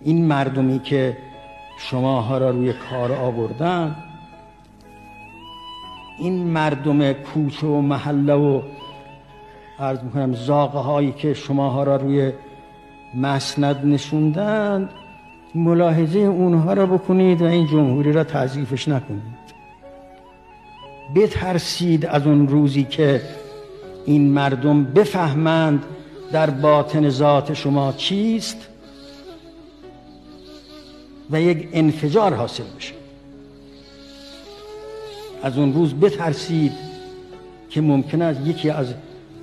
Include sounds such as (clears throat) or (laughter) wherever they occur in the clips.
این مردمی که شماها را روی کار آوردن این مردم کوچه و محله و عرض می‌کنم زاقه هایی که شماها را روی مسند نشوندند ملاحظه اونها را بکنید و این جمهوری را تضعیفش نکنید. بترسید از اون روزی که این مردم بفهمند در باطن ذات شما چیست؟ و یک انفجار حاصل بشه از اون روز بترسید که ممکن است یکی از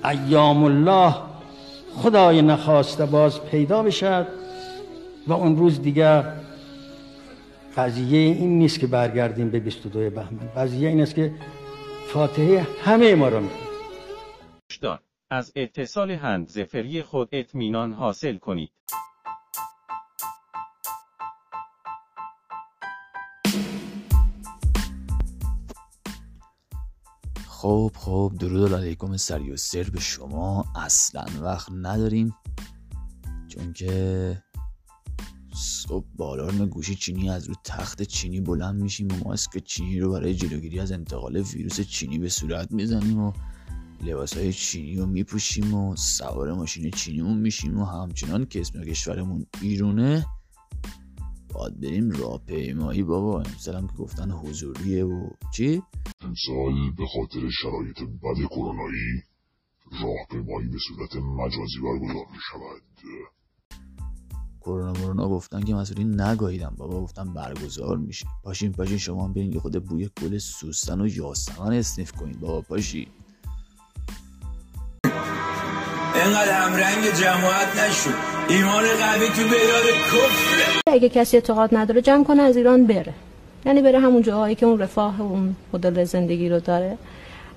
ایام الله خدای نخواسته باز پیدا بشد و اون روز دیگر قضیه این نیست که برگردیم به 22 بهمن. قضیه این است که فاتحه همه ما را می‌خونیم از اتصال هند زفری خود اطمینان حاصل کنید. خب خب درود علیکم سری و سر به شما. اصلا وقت نداریم چون که صبح بالارم گوشی چینی از رو تخت چینی بلند میشیم و ماسک چینی رو برای جلوگیری از انتقال ویروس چینی به صورت می‌زنیم و لباس های چینی رو میپوشیم و سوار ماشین چینیمون میشیم و همچنان که اسم کشورمون ایرونه باید بریم راهپیمایی بابا امسال هم که گفتن حضوریه و چی؟ امسال به خاطر شرایط بد کرونایی راهپیمایی به صورت مجازی برگزار می شود کرونا مرونا گفتن که مسئولین نگاهیدم بابا گفتن برگزار میشه. پاشین پاشین شما هم برین یه خود بوی گل سوستن و یاسمن اسنیف کنید بابا پاشین. اینقدر همرنگ جماعت نشد ایمان قوی تو بیدار کفره اگه کسی اعتقاد نداره جمع کنه از ایران بره. یعنی بره همون جاهایی که اون رفاه اون مدل زندگی رو داره.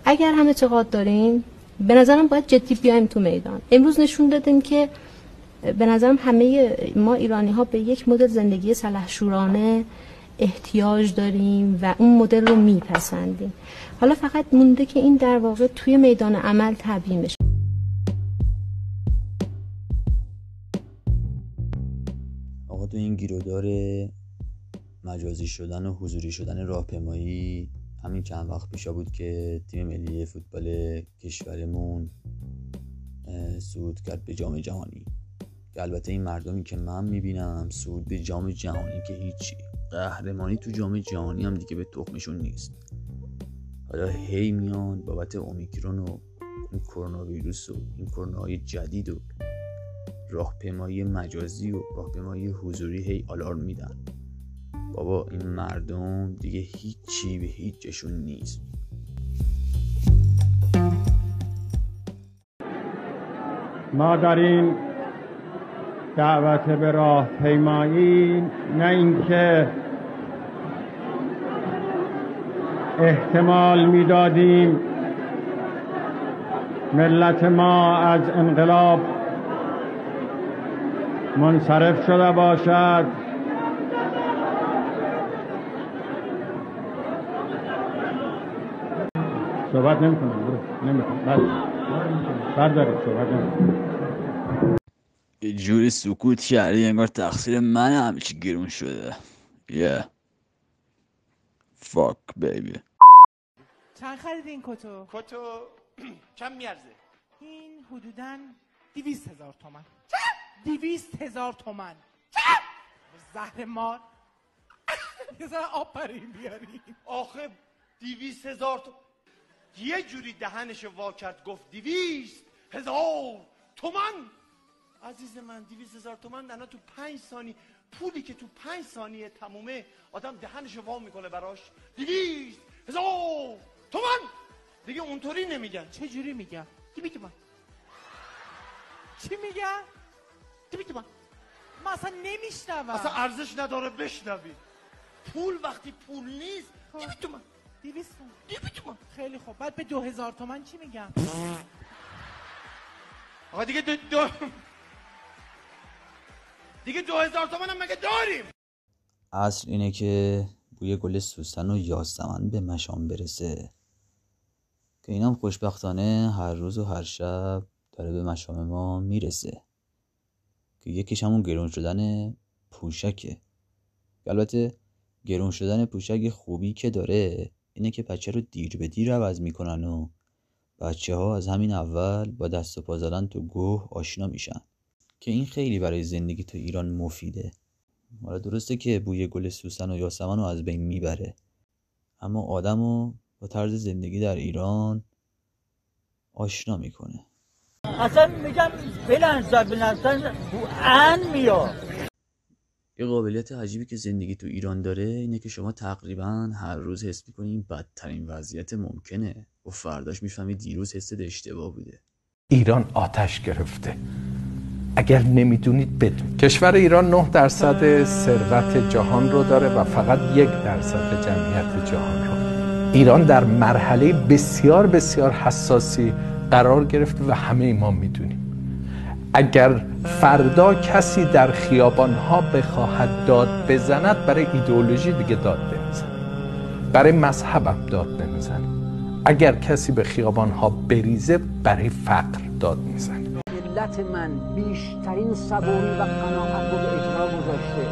اگر هم اعتقاد داریم به نظرم باید جدی بیایم تو میدان. امروز نشون دادیم که به نظرم همه ما ایرانی ها به یک مدل زندگی سلحشورانه احتیاج داریم و اون مدل رو میپسندیم. حالا فقط مونده که این در واقع توی میدان عمل تبیین بشه. تو این گیرودار مجازی شدن و حضوری شدن راهپیمایی همین چند وقت پیشا بود که تیم ملی فوتبال کشورمون صعود کرد به جام جهانی. که البته این مردمی که من می‌بینم صعود به جام جهانی که هیچی قهرمانی تو جام جهانی هم دیگه به تخمشون نیست. حالا هی میان بابت اومیکرون و این کرونا ویروس و این کرونا های جدید و راهپیمایی مجازی و راهپیمایی حضوری هی آلارم میدن. بابا این مردم دیگه هیچی به هیچشون نیست. ما داریم دعوت به راه پیمایی نه اینکه احتمال می‌دادیم ملت ما از انقلاب منصرف شده باشد. صحبت نمی کنم برو. نمی کنم بعد دارید صحبت نمی یه جوری سکوت کردی انگار تقصیر من همه چی گرون شده. یه فاک بیبی چند خرید این کتو؟ کتو (clears throat) چند میارزه؟ این حدودا دیویست هزار تومن. دیویست هزار تومن. زهر مار. یه ذره آب برای بیاری آخه دیویست هزار تو یه جوری دهنش وا کرد گفت دیویست هزار تومن. عزیز من دیویست هزار تومن دنا تو پنج ثانی پولی که تو پنج ثانیه تمومه آدم دهنش وا می‌کنه براش. دیویست هزار تومن! دیگه اونطوری نمیگن. چه جوری میگن؟ دیوی تومن چی میگن؟ دیوی تومن من اصلا نمیشنوم اصلا ارزش نداره بشنوی پول وقتی پول نیست دیوی تومن دیویست تومن خیلی خوب بعد به دو هزار تومن چی میگن؟ آقا دیگه دو, دو... دیگه دو هزار تومن هم مگه داریم اصل اینه که بوی گل سوسن و یاسمن به مشام برسه که اینم خوشبختانه هر روز و هر شب داره به مشام ما می‌رسه که یکیش همون گرون شدن پوشکه. البته گرون شدن پوشک خوبی که داره اینه که بچه رو دیر به دیر عوض می‌کنن و بچه ها از همین اول با دست و پا زدن تو گوه آشنا میشن. که این خیلی برای زندگی تو ایران مفیده. حالا درسته که بوی گل سوسن و یاسمن رو از بین می‌بره. اما آدم رو با طرز زندگی در ایران آشنا می‌کنه. اصلا میگم بلنزد بلنزد ان میاد. یه قابلیت عجیبی که زندگی تو ایران داره اینه که شما تقریبا هر روز حس می‌کنی این بدترین وضعیت ممکنه. و فرداش می‌فهمی دیروز حست اشتباه بوده. ایران آتش گرفته. اگر نمی‌دونید بدون کشور ایران 9 درصد ثروت جهان رو داره و فقط یک درصد جمعیت جهان رو. ایران در مرحله بسیار بسیار حساسی قرار گرفته و همه ما می‌دونیم. اگر فردا کسی در خیابان ها بخواهد داد بزند برای ایدئولوژی دیگه داد نمیزن برای مذهبم داد نمیزن اگر کسی به خیابان ها بریزه برای فقر داد میزن ملت من بیشترین صبوری و قناعت رو به اجرا گذاشته.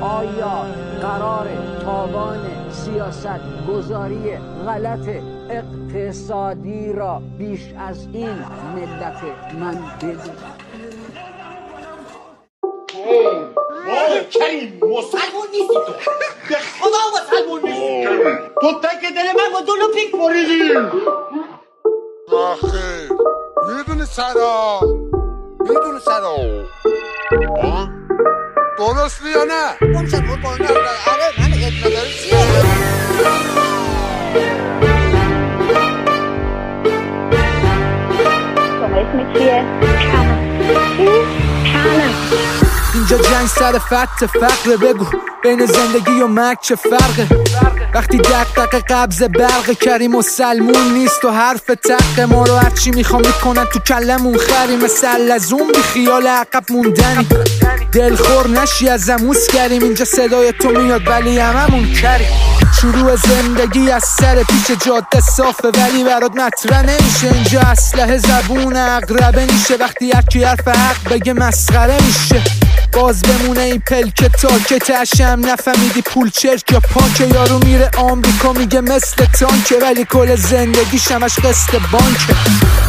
آیا قرار تاوان سیاست گذاری غلط اقتصادی را بیش از این ملت من بدون وای کریم مسلمون نیستی تو؟ به خدا مسلمون نیستی. تو تک دل من با دلو پیک بریدی آخه می‌دونی سرا؟ می‌دونی سرا؟ درست یا نه اون چه بود بانه آره من ادنا چیه شما اسم چیه؟ جنگ سر فقط فقر بگو بین زندگی و مرگ چه فرقه؟ وقتی دقدقه قبض برق کریم و سلمون نیست و حرف تق ما رو هرچی می‌خوام می‌کنن تو کلمون خری. مثل لزوم بی خیال عقب موندنی. دلخور نشی از زموس کریم اینجا صدای تو میاد ولی هممون کریم شروع زندگی از سر پیش جاده صافه ولی برات مطرح نمیشه. اینجا اسلحه زبون اقربه میشه. وقتی یکی حرف حق بگه مسخره میشه. باز بمونه این پلک که تشم نفهمیدی پول چرک یا پاک. یارو میره آمریکا میگه مثل تانکه. ولی کل زندگی شمش قسط بانکه.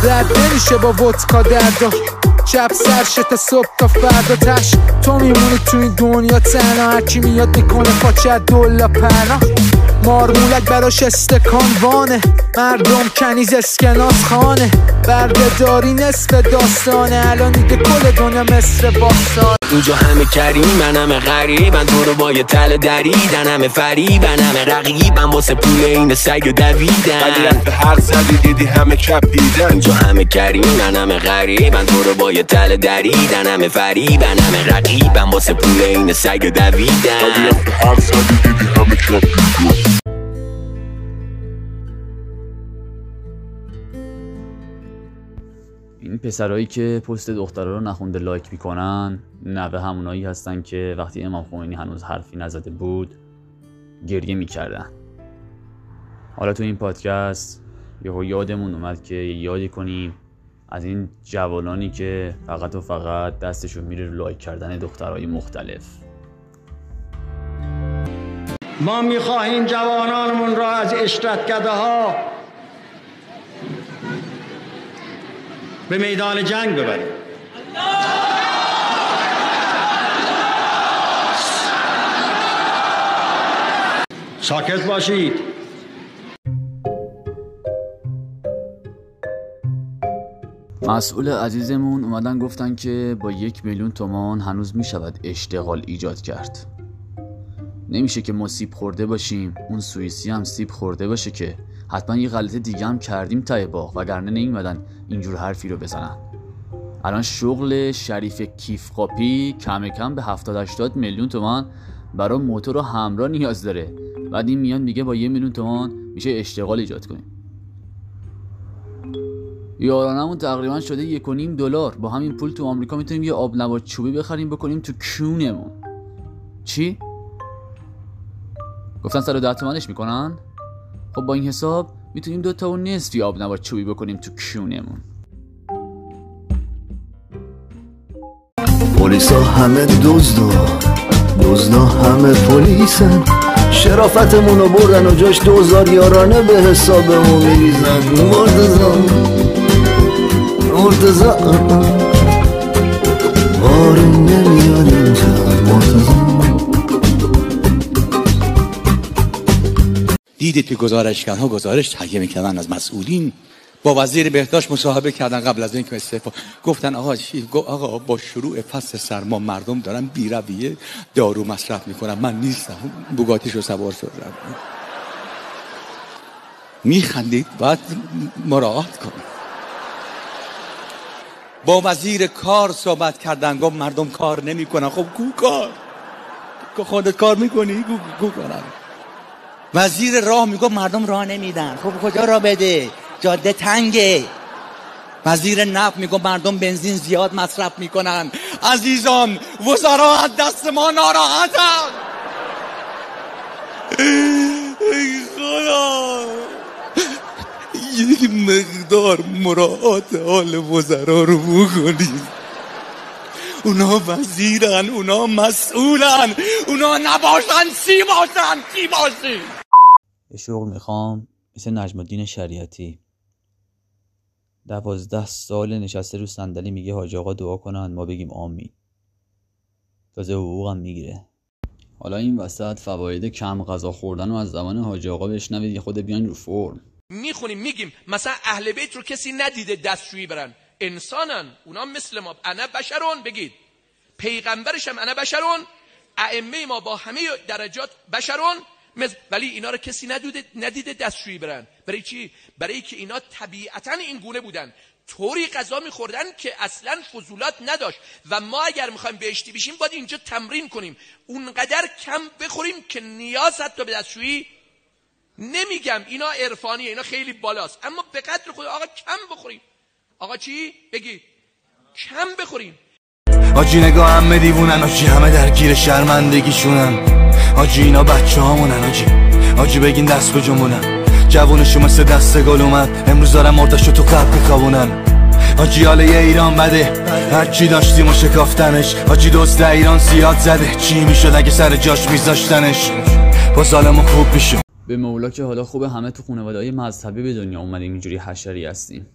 رد نمیشه با ودکا دردا. شب سرشه تا صبح تا فردا تش. تو میمونی تو این دنیا تنها. هرکی میاد می‌کنه پاچه دولا پنا مارمولک براش استکان وانه. مردم کنیز اسکناس خانه. بردهداری نصف داستانه. الان دیگه کل دنیا مثل باستان. اینجا همه کریم من همه غریبن تو رو با یه تل دریدن. همه فریبن همه رقیبن. واسه پول این سگ دویدن. ولی رفت حق زدی دیدی همه کپ دیدن. اینجا همه کریم من همه غریبن. تو رو با یه تل دریدن. همه فریبن همه رقیبن. واسه پول این سگ دویدن. ولی رفت حق زدی دیدی همه کپ دیدن. این پسرهایی که پست دخترها رو نخونده لایک می‌کنن نوه همونایی هستن که وقتی امام خمینی هنوز حرفی نزده بود گریه می‌کردن. حالا تو این پادکست یهو یادمون اومد که یادی کنیم از این جوانانی که فقط و فقط دستشون میره لایک کردن دخترهای مختلف. ما می‌خواهیم جوانانمون را از اشرتکده ها به میدان جنگ ببریم. ساکت باشید. مسئول عزیزمون اومدن گفتن که با یک میلیون تومان هنوز می‌شود اشتغال ایجاد کرد. نمیشه که ما سیب خورده باشیم اون سوئیسی هم سیب خورده باشه که حتما یه غلط دیگه هم کردیم تای باغ وگرنه نیومدن اینجور حرفی رو بزنن. الان شغل شریف کیف قاپی کم کم به 70 80 میلیون تومان برای موتور و همراه نیاز داره. بعد این میان میگه با یه میلیون تومان میشه اشتغال ایجاد کنیم. یارانمون تقریبا شده یک و نیم دلار. با همین پول تو آمریکا می‌تونیم یه آب نبات چوبی بخریم بکنیم تو کونمون چی؟ گفتن 110 تومنش می‌کنن؟ خب با این حساب می‌تونیم دو تا و نصفی آب نبات چوبی بکنیم تو کونمون. پلیسا همه دزدو اینا همه پلیسن. شرافتمون رو بردن و جاش دوزار یارانه به حسابمون میریزن. مرتزا مرتزا باری نمیاد اینجا مرتزا دیدید که گزارشگرها گزارش تهیه می‌کردن از مسئولین. با وزیر بهداشت مصاحبه کردن قبل از اینکه استعفا. گفتن آقا چی؟ آقا با شروع فصل سرما مردم دارن بی رویه دارو مصرف می‌کنن. من نیستم. بوگاتیشو سوار شدم میخندید؟ باید مراعات کنید با وزیر کار صحبت کردن. گفت مردم کار نمی‌کنن. خب کو کار؟ خودت کار می‌کنی؟ کو, کو کنن وزیر راه می‌گفت مردم راه نمیدن. خب کجا راه بده؟ جاده تنگه. وزیر نفت میگه مردم بنزین زیاد مصرف می‌کنن. عزیزان وزرا از دست ما ناراحتن. ای خدا. یک مقدار مراعات حال وزرا رو بکنید. اونا وزیرن اونا مسئولن اونا نباشن. چی باشن؟ چی باشی یه شغل می‌خوام مثل نجم الدین شریعتی. دوازده سال نشسته رو صندلی میگه حاج آقا دعا کنن ما بگیم آمین. تازه حقوقم می‌گیره. حالا این وسط فواید کم غذا خوردن و از زمان حاج آقا بشنوید یه خود بیان رو فرم. می‌خونیم میگیم مثلا اهل بیت رو کسی ندیده دستشویی برن. انسانن اونا مثل ما. انا بشرون بگید. پیغمبرش هم انا بشرون. ائمه ما با همه درجات بشرون. ولی اینا رو کسی ندیده ندیده دستشویی برن. برای چی؟ برای که اینا طبیعتا این گونه بودن. طوری غذا میخوردن که اصلا فضولات نداشت. و ما اگر می‌خوایم بهشتی بشیم باید اینجا تمرین کنیم. اونقدر کم بخوریم که نیاز حتی به دستشویی نمیگم. اینا عرفانیه اینا خیلی بالاست. اما به قدر خود آقا کم بخوریم. آقا چی؟ بگی. کم بخوریم. آجی نگاه همه دیوونن آجی همه درگیر شرمندگیشونن. آجی اینا بچه هامونن آجی. آجی بگین دست کجامونن جوونشو مثل دست گل اومد. امروز دارم مردشو تو قبل میخوابونن. آجی حالا یه ایران بده. هرچی داشتیم و شکافتنش. آجی دوست ایران زیاد زده. چی می‌شد اگه سر جاش میذاشتنش؟ با ظالمو خوب میشه به مولا که حالا خوبه همه تو خانواده های مذهبی به دنیا اومدیم اینجوری حشری هستیم.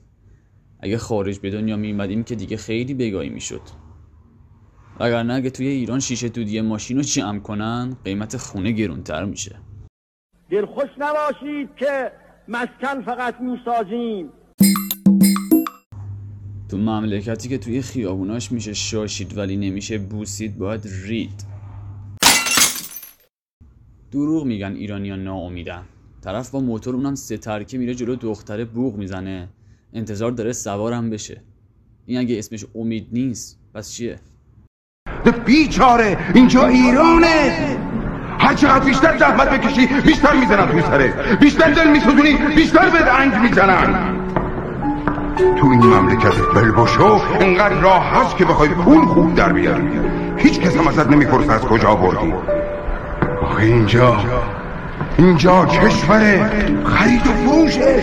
اگه خارج به دنیا میمدیم که دیگه خیلی بگاهی می‌شد. نه اگه توی ایران شیشه دودی ماشین رو جمع کنن قیمت خونه گرونتر میشه. دلخوش نباشید که مسکن فقط می‌سازیم. تو مملکتی که توی خیابوناش میشه شاشید ولی نمیشه بوسید باید رید. دروغ میگن ایرانیا ناامیدن. طرف با موتور اونم سه ترکه میره جلو دختره بوغ می‌زنه. انتظار داره سوارم بشه. این اگه اسمش امید نیست پس چیه؟ بیچاره. اینجا ایرانه. هر چقدر بیشتر زحمت بکشی بیشتر می‌زنن تو سره بیشتر دل میسوزونی بیشتر به انگ می‌زنن. تو این مملکت بلبشو انقدر راه هست که بخوای پول خوب در بیاری. هیچ کس هم ازت نمی‌پرسه از کجا بردی اینجا اینجا کشور خرید و فروشه.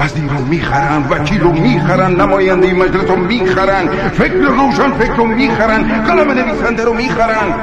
وزیر رو می‌خرن وکیل رو می‌خرن نماینده مجلس رو می‌خرن فکر روشن فکر رو می‌خرن قلم نویسنده رو می‌خرن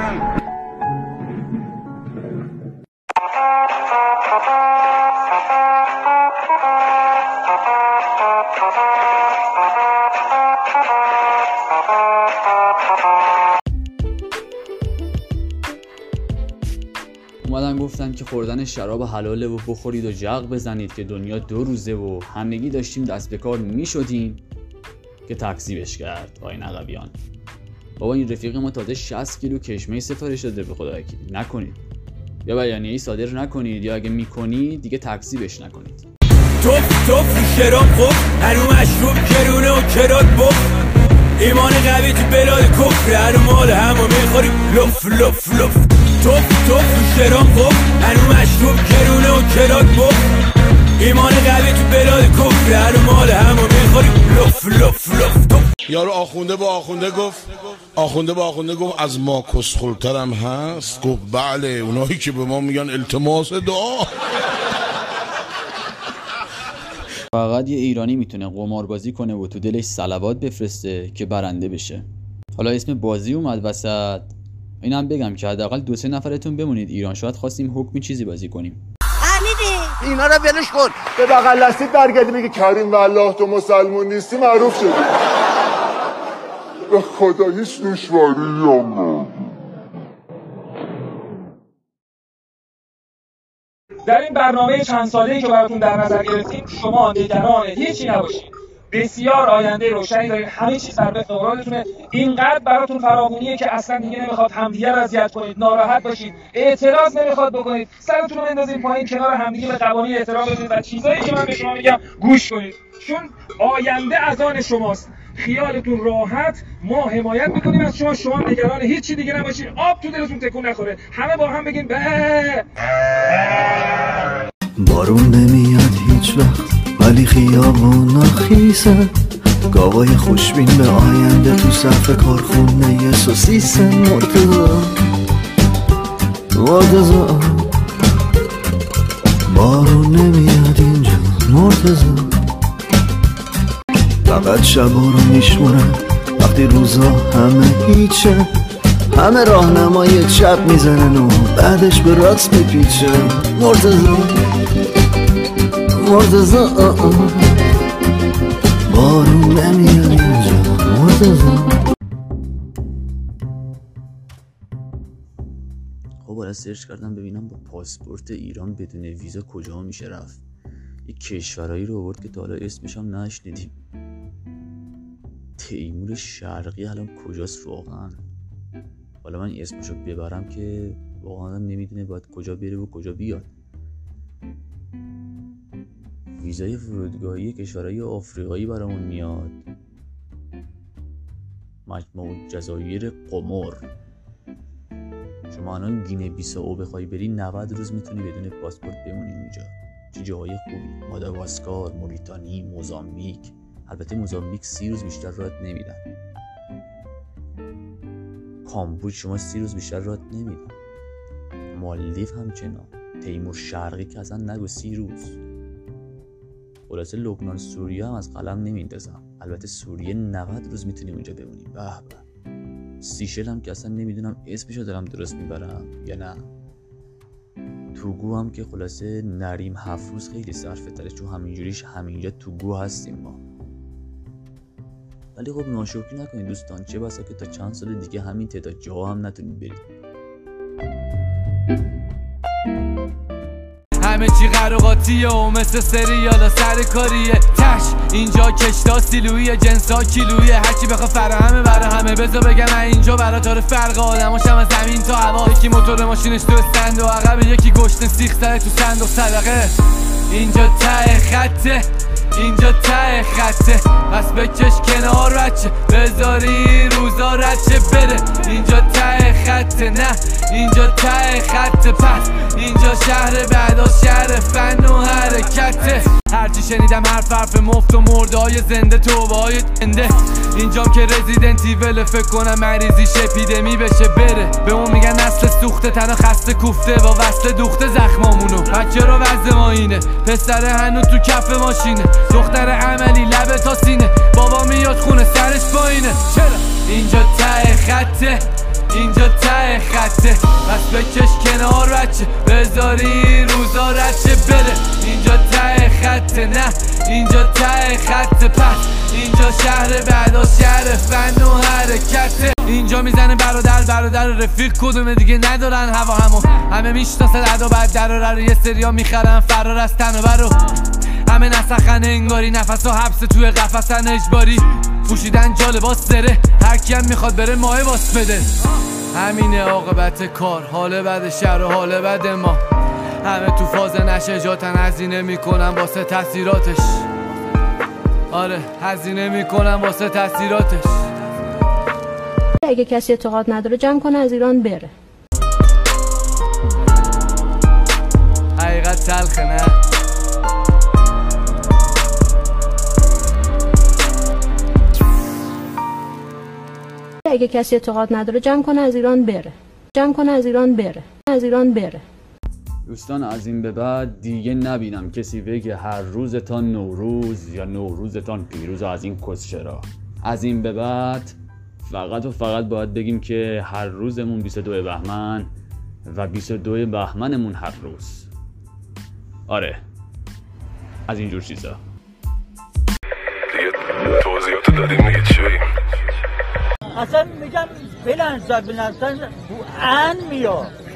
اومدن گفتن که خوردن شراب حلاله و بخورید و جغ بزنید که دنیا دو روزه و همگی داشتیم دست به کار می‌شدیم که تکذیبش کرد آقای نقبیان بابا این رفیق ما تازه 60 کیلو کشمه سفارش داده به خدا نکنید. یا بیانیه ای صادر نکنید یا اگه می‌کنید دیگه تکذیبش نکنید. توف توف شراب خوب هنو مشروب کرونه و کرات بخ. ایمان قوی تو بلاد کفر. هنو مال همو می‌خوریم. لف لف لف. توف توف شراب خوب هنو مشروب کرونه و کرات بخ ایمان قوی تو بلاد کفر. هنو مال همو می‌خوریم لف لف لف یارو آخونده با آخونده گفت. آخونده با آخونده گفت از ما کسخلترم هست. گفت بله اونایی که به ما میگن التماس دعا. فقط یه ایرانی می‌تونه قماربازی کنه و تو دلش سلوات بفرسته که برنده بشه. حالا اسم بازی اومد وسط. اینم بگم که حداقل دو سه نفرتون بمونید ایران. شاید خواستیم حکمی چیزی بازی کنیم. اینا رو ولش کن. به بغل دستی برگردی بگی کریم والله تو مسلمون نیستی معروف شدی. به خدا هیچ دشواری در این برنامه چند ساله‌ای که براتون در نظر گرفتیم شما نگران هیچی نباشید. بسیار آینده روشنی دارید همه چیز وفق مرادتونه اینقدر براتون فراوونیه که اصلا دیگه نمی‌خواد همدیگه رو اذیت کنید. ناراحت باشید. اعتراض نمی‌خواد بکنید. سرتون رو بندازید پایین کنار همدیگه به قوانین احترام بذارید و چیزایی که من به شما میگم گوش کنید. چون آینده از آن شماست. خیالتون راحت. ما حمایت می‌کنیم از شما. شما نگران هیچی دیگه نباشید آب تو دلتون تکون نخوره. همه با هم بگین به. بارون نمیاد هیچ وقت. ولی خیابون خیسه گاوای خوشبین به آینده تو صف کارخونه یه سوسیس مرتضا مرتضا بارون نمیاد اینجا مرتضا فقط شبا رو میشمونن وقتی روزا همه هیچه. همه راهنمای چپ می‌زنن و بعدش به راست میپیچن مرتضا مرتضا بارون نمیاد اینجا. مرتضا خب باید سرچ کردم ببینم با پاسپورت ایران بدون ویزا کجا میشه رفت. یه کشورهایی رو آورد که تا حالا اسمش هم نشنیدیم. تیمور شرقی الان کجاست واقعا؟ حالا من اسمشو ببرم که واقعا نمی‌دونه باید کجا بره و کجا بیاد. ویزای فرودگاهی کشورهای آفریقایی برامون میاد. مجموع جزایر قمر. شما الان گینه بیساو بخوای بری 90 روز می‌تونی بدون پاسپورت بمونی اونجا. چه جاهای خوبی. ماداگاسکار موریتانی موزامبیک. البته موزامبیک سی روز بیشتر رات نمیدن کامبوج شما سی روز بیشتر رات نمیدن مالدیف همچنان. تیمور شرقی که اصلا نگو سی روز. خلاصه لبنان سوریه هم از قلم نمیندازم. البته سوریه 90 روز می‌تونیم اونجا بمونیم. به به. سیشل هم که اصلا نمی‌دونم اسمشو دارم درست می‌برم یا نه. توگو هم که خلاصه نریم هفت روز خیلی صرفه تره چون همینجوریش همینجا توگو هستیم ما. ولی خب ناشکری نکنید دوستان چه بسا که تا چند سال دیگه همین تعداد جاها هم نتونید برید. همه چی قراقاتیه و مثل سریالا سر کاریه. تش اینجا کشتا سیلویه جنسا کیلویه هرچی بخوا فراهمه برا همه. بذار بگم اینجا برا تار فرق آدماشم از زمین تا هوا. یکی موتور ماشینش تو استند و عقب یکی گشت سیخ سره تو صندوق. صدقه. اینجا ته خطه اینجا ته خطه. پس بکش کنار بچه بذاری روزا رچه بره. اینجا ته خطه نه اینجا ته خطه. پس شهر بعدا شهر فن و حرکته هرچی شنیدم حرف حرف مفت و مرده های زنده توبه های زنده. اینجام که رزیدنتی وله فکر کنم مریضیش اپیدمی بشه بره. به اون میگن نسل سوخته تنها خسته کوفته با وصل دوخته زخمامونو. بچه رو وزه ما اینه؟ پسر هنو تو کف ماشینه. دختر عملی لبه تا سینه. بابا میاد خونه سرش پایینه. چرا؟ اینجا ته خطه. اینجا ته خطه. پس بکش کنار بچه. بذاری روزا رچه بره. اینجا ته خطه نه. اینجا ته خطه. پس اینجا شهر بعدا شهر فن و حرکته. اینجا می‌زنه برادر برادر رفیق. کدوم دیگه ندارن هوا همو. همه می‌شناسه ادا بعد در رو. یه سریا می‌خرن فرار از تن و برو همه نسخن انگاری نفس و حبس توی قفسن اجباری. پوشیدن جا لباس سره. هر کیم می‌خواد بره ماه باس بده. همینه عاقبت کار. حال بد شهر و حال بد ما. همه تو فاز نشه جاتن. هزینه می‌کنن واسه تاثیراتش آره هزینه می‌کنن واسه تاثیراتش اگه کسی اعتقاد نداره جمع کنه از ایران بره. حقیقت تلخه نه؟ اگه کسی اعتقاد نداره جمع کنه از ایران بره. جمع کنه از ایران بره. از ایران بره. دوستان از این به بعد دیگه نبینم کسی بگه هر روزتان نوروز یا نوروزتان پیروز از این کسچرا از این به بعد فقط و فقط باید بگیم که هر روزمون 22 بهمن و 22 بهمنمون هر روز. آره. از اینجور چیزا. دیگه توضیحاتو دادیم دیگه چی بگیم؟ اصلا میگم بلند زبین اصلا ان میاد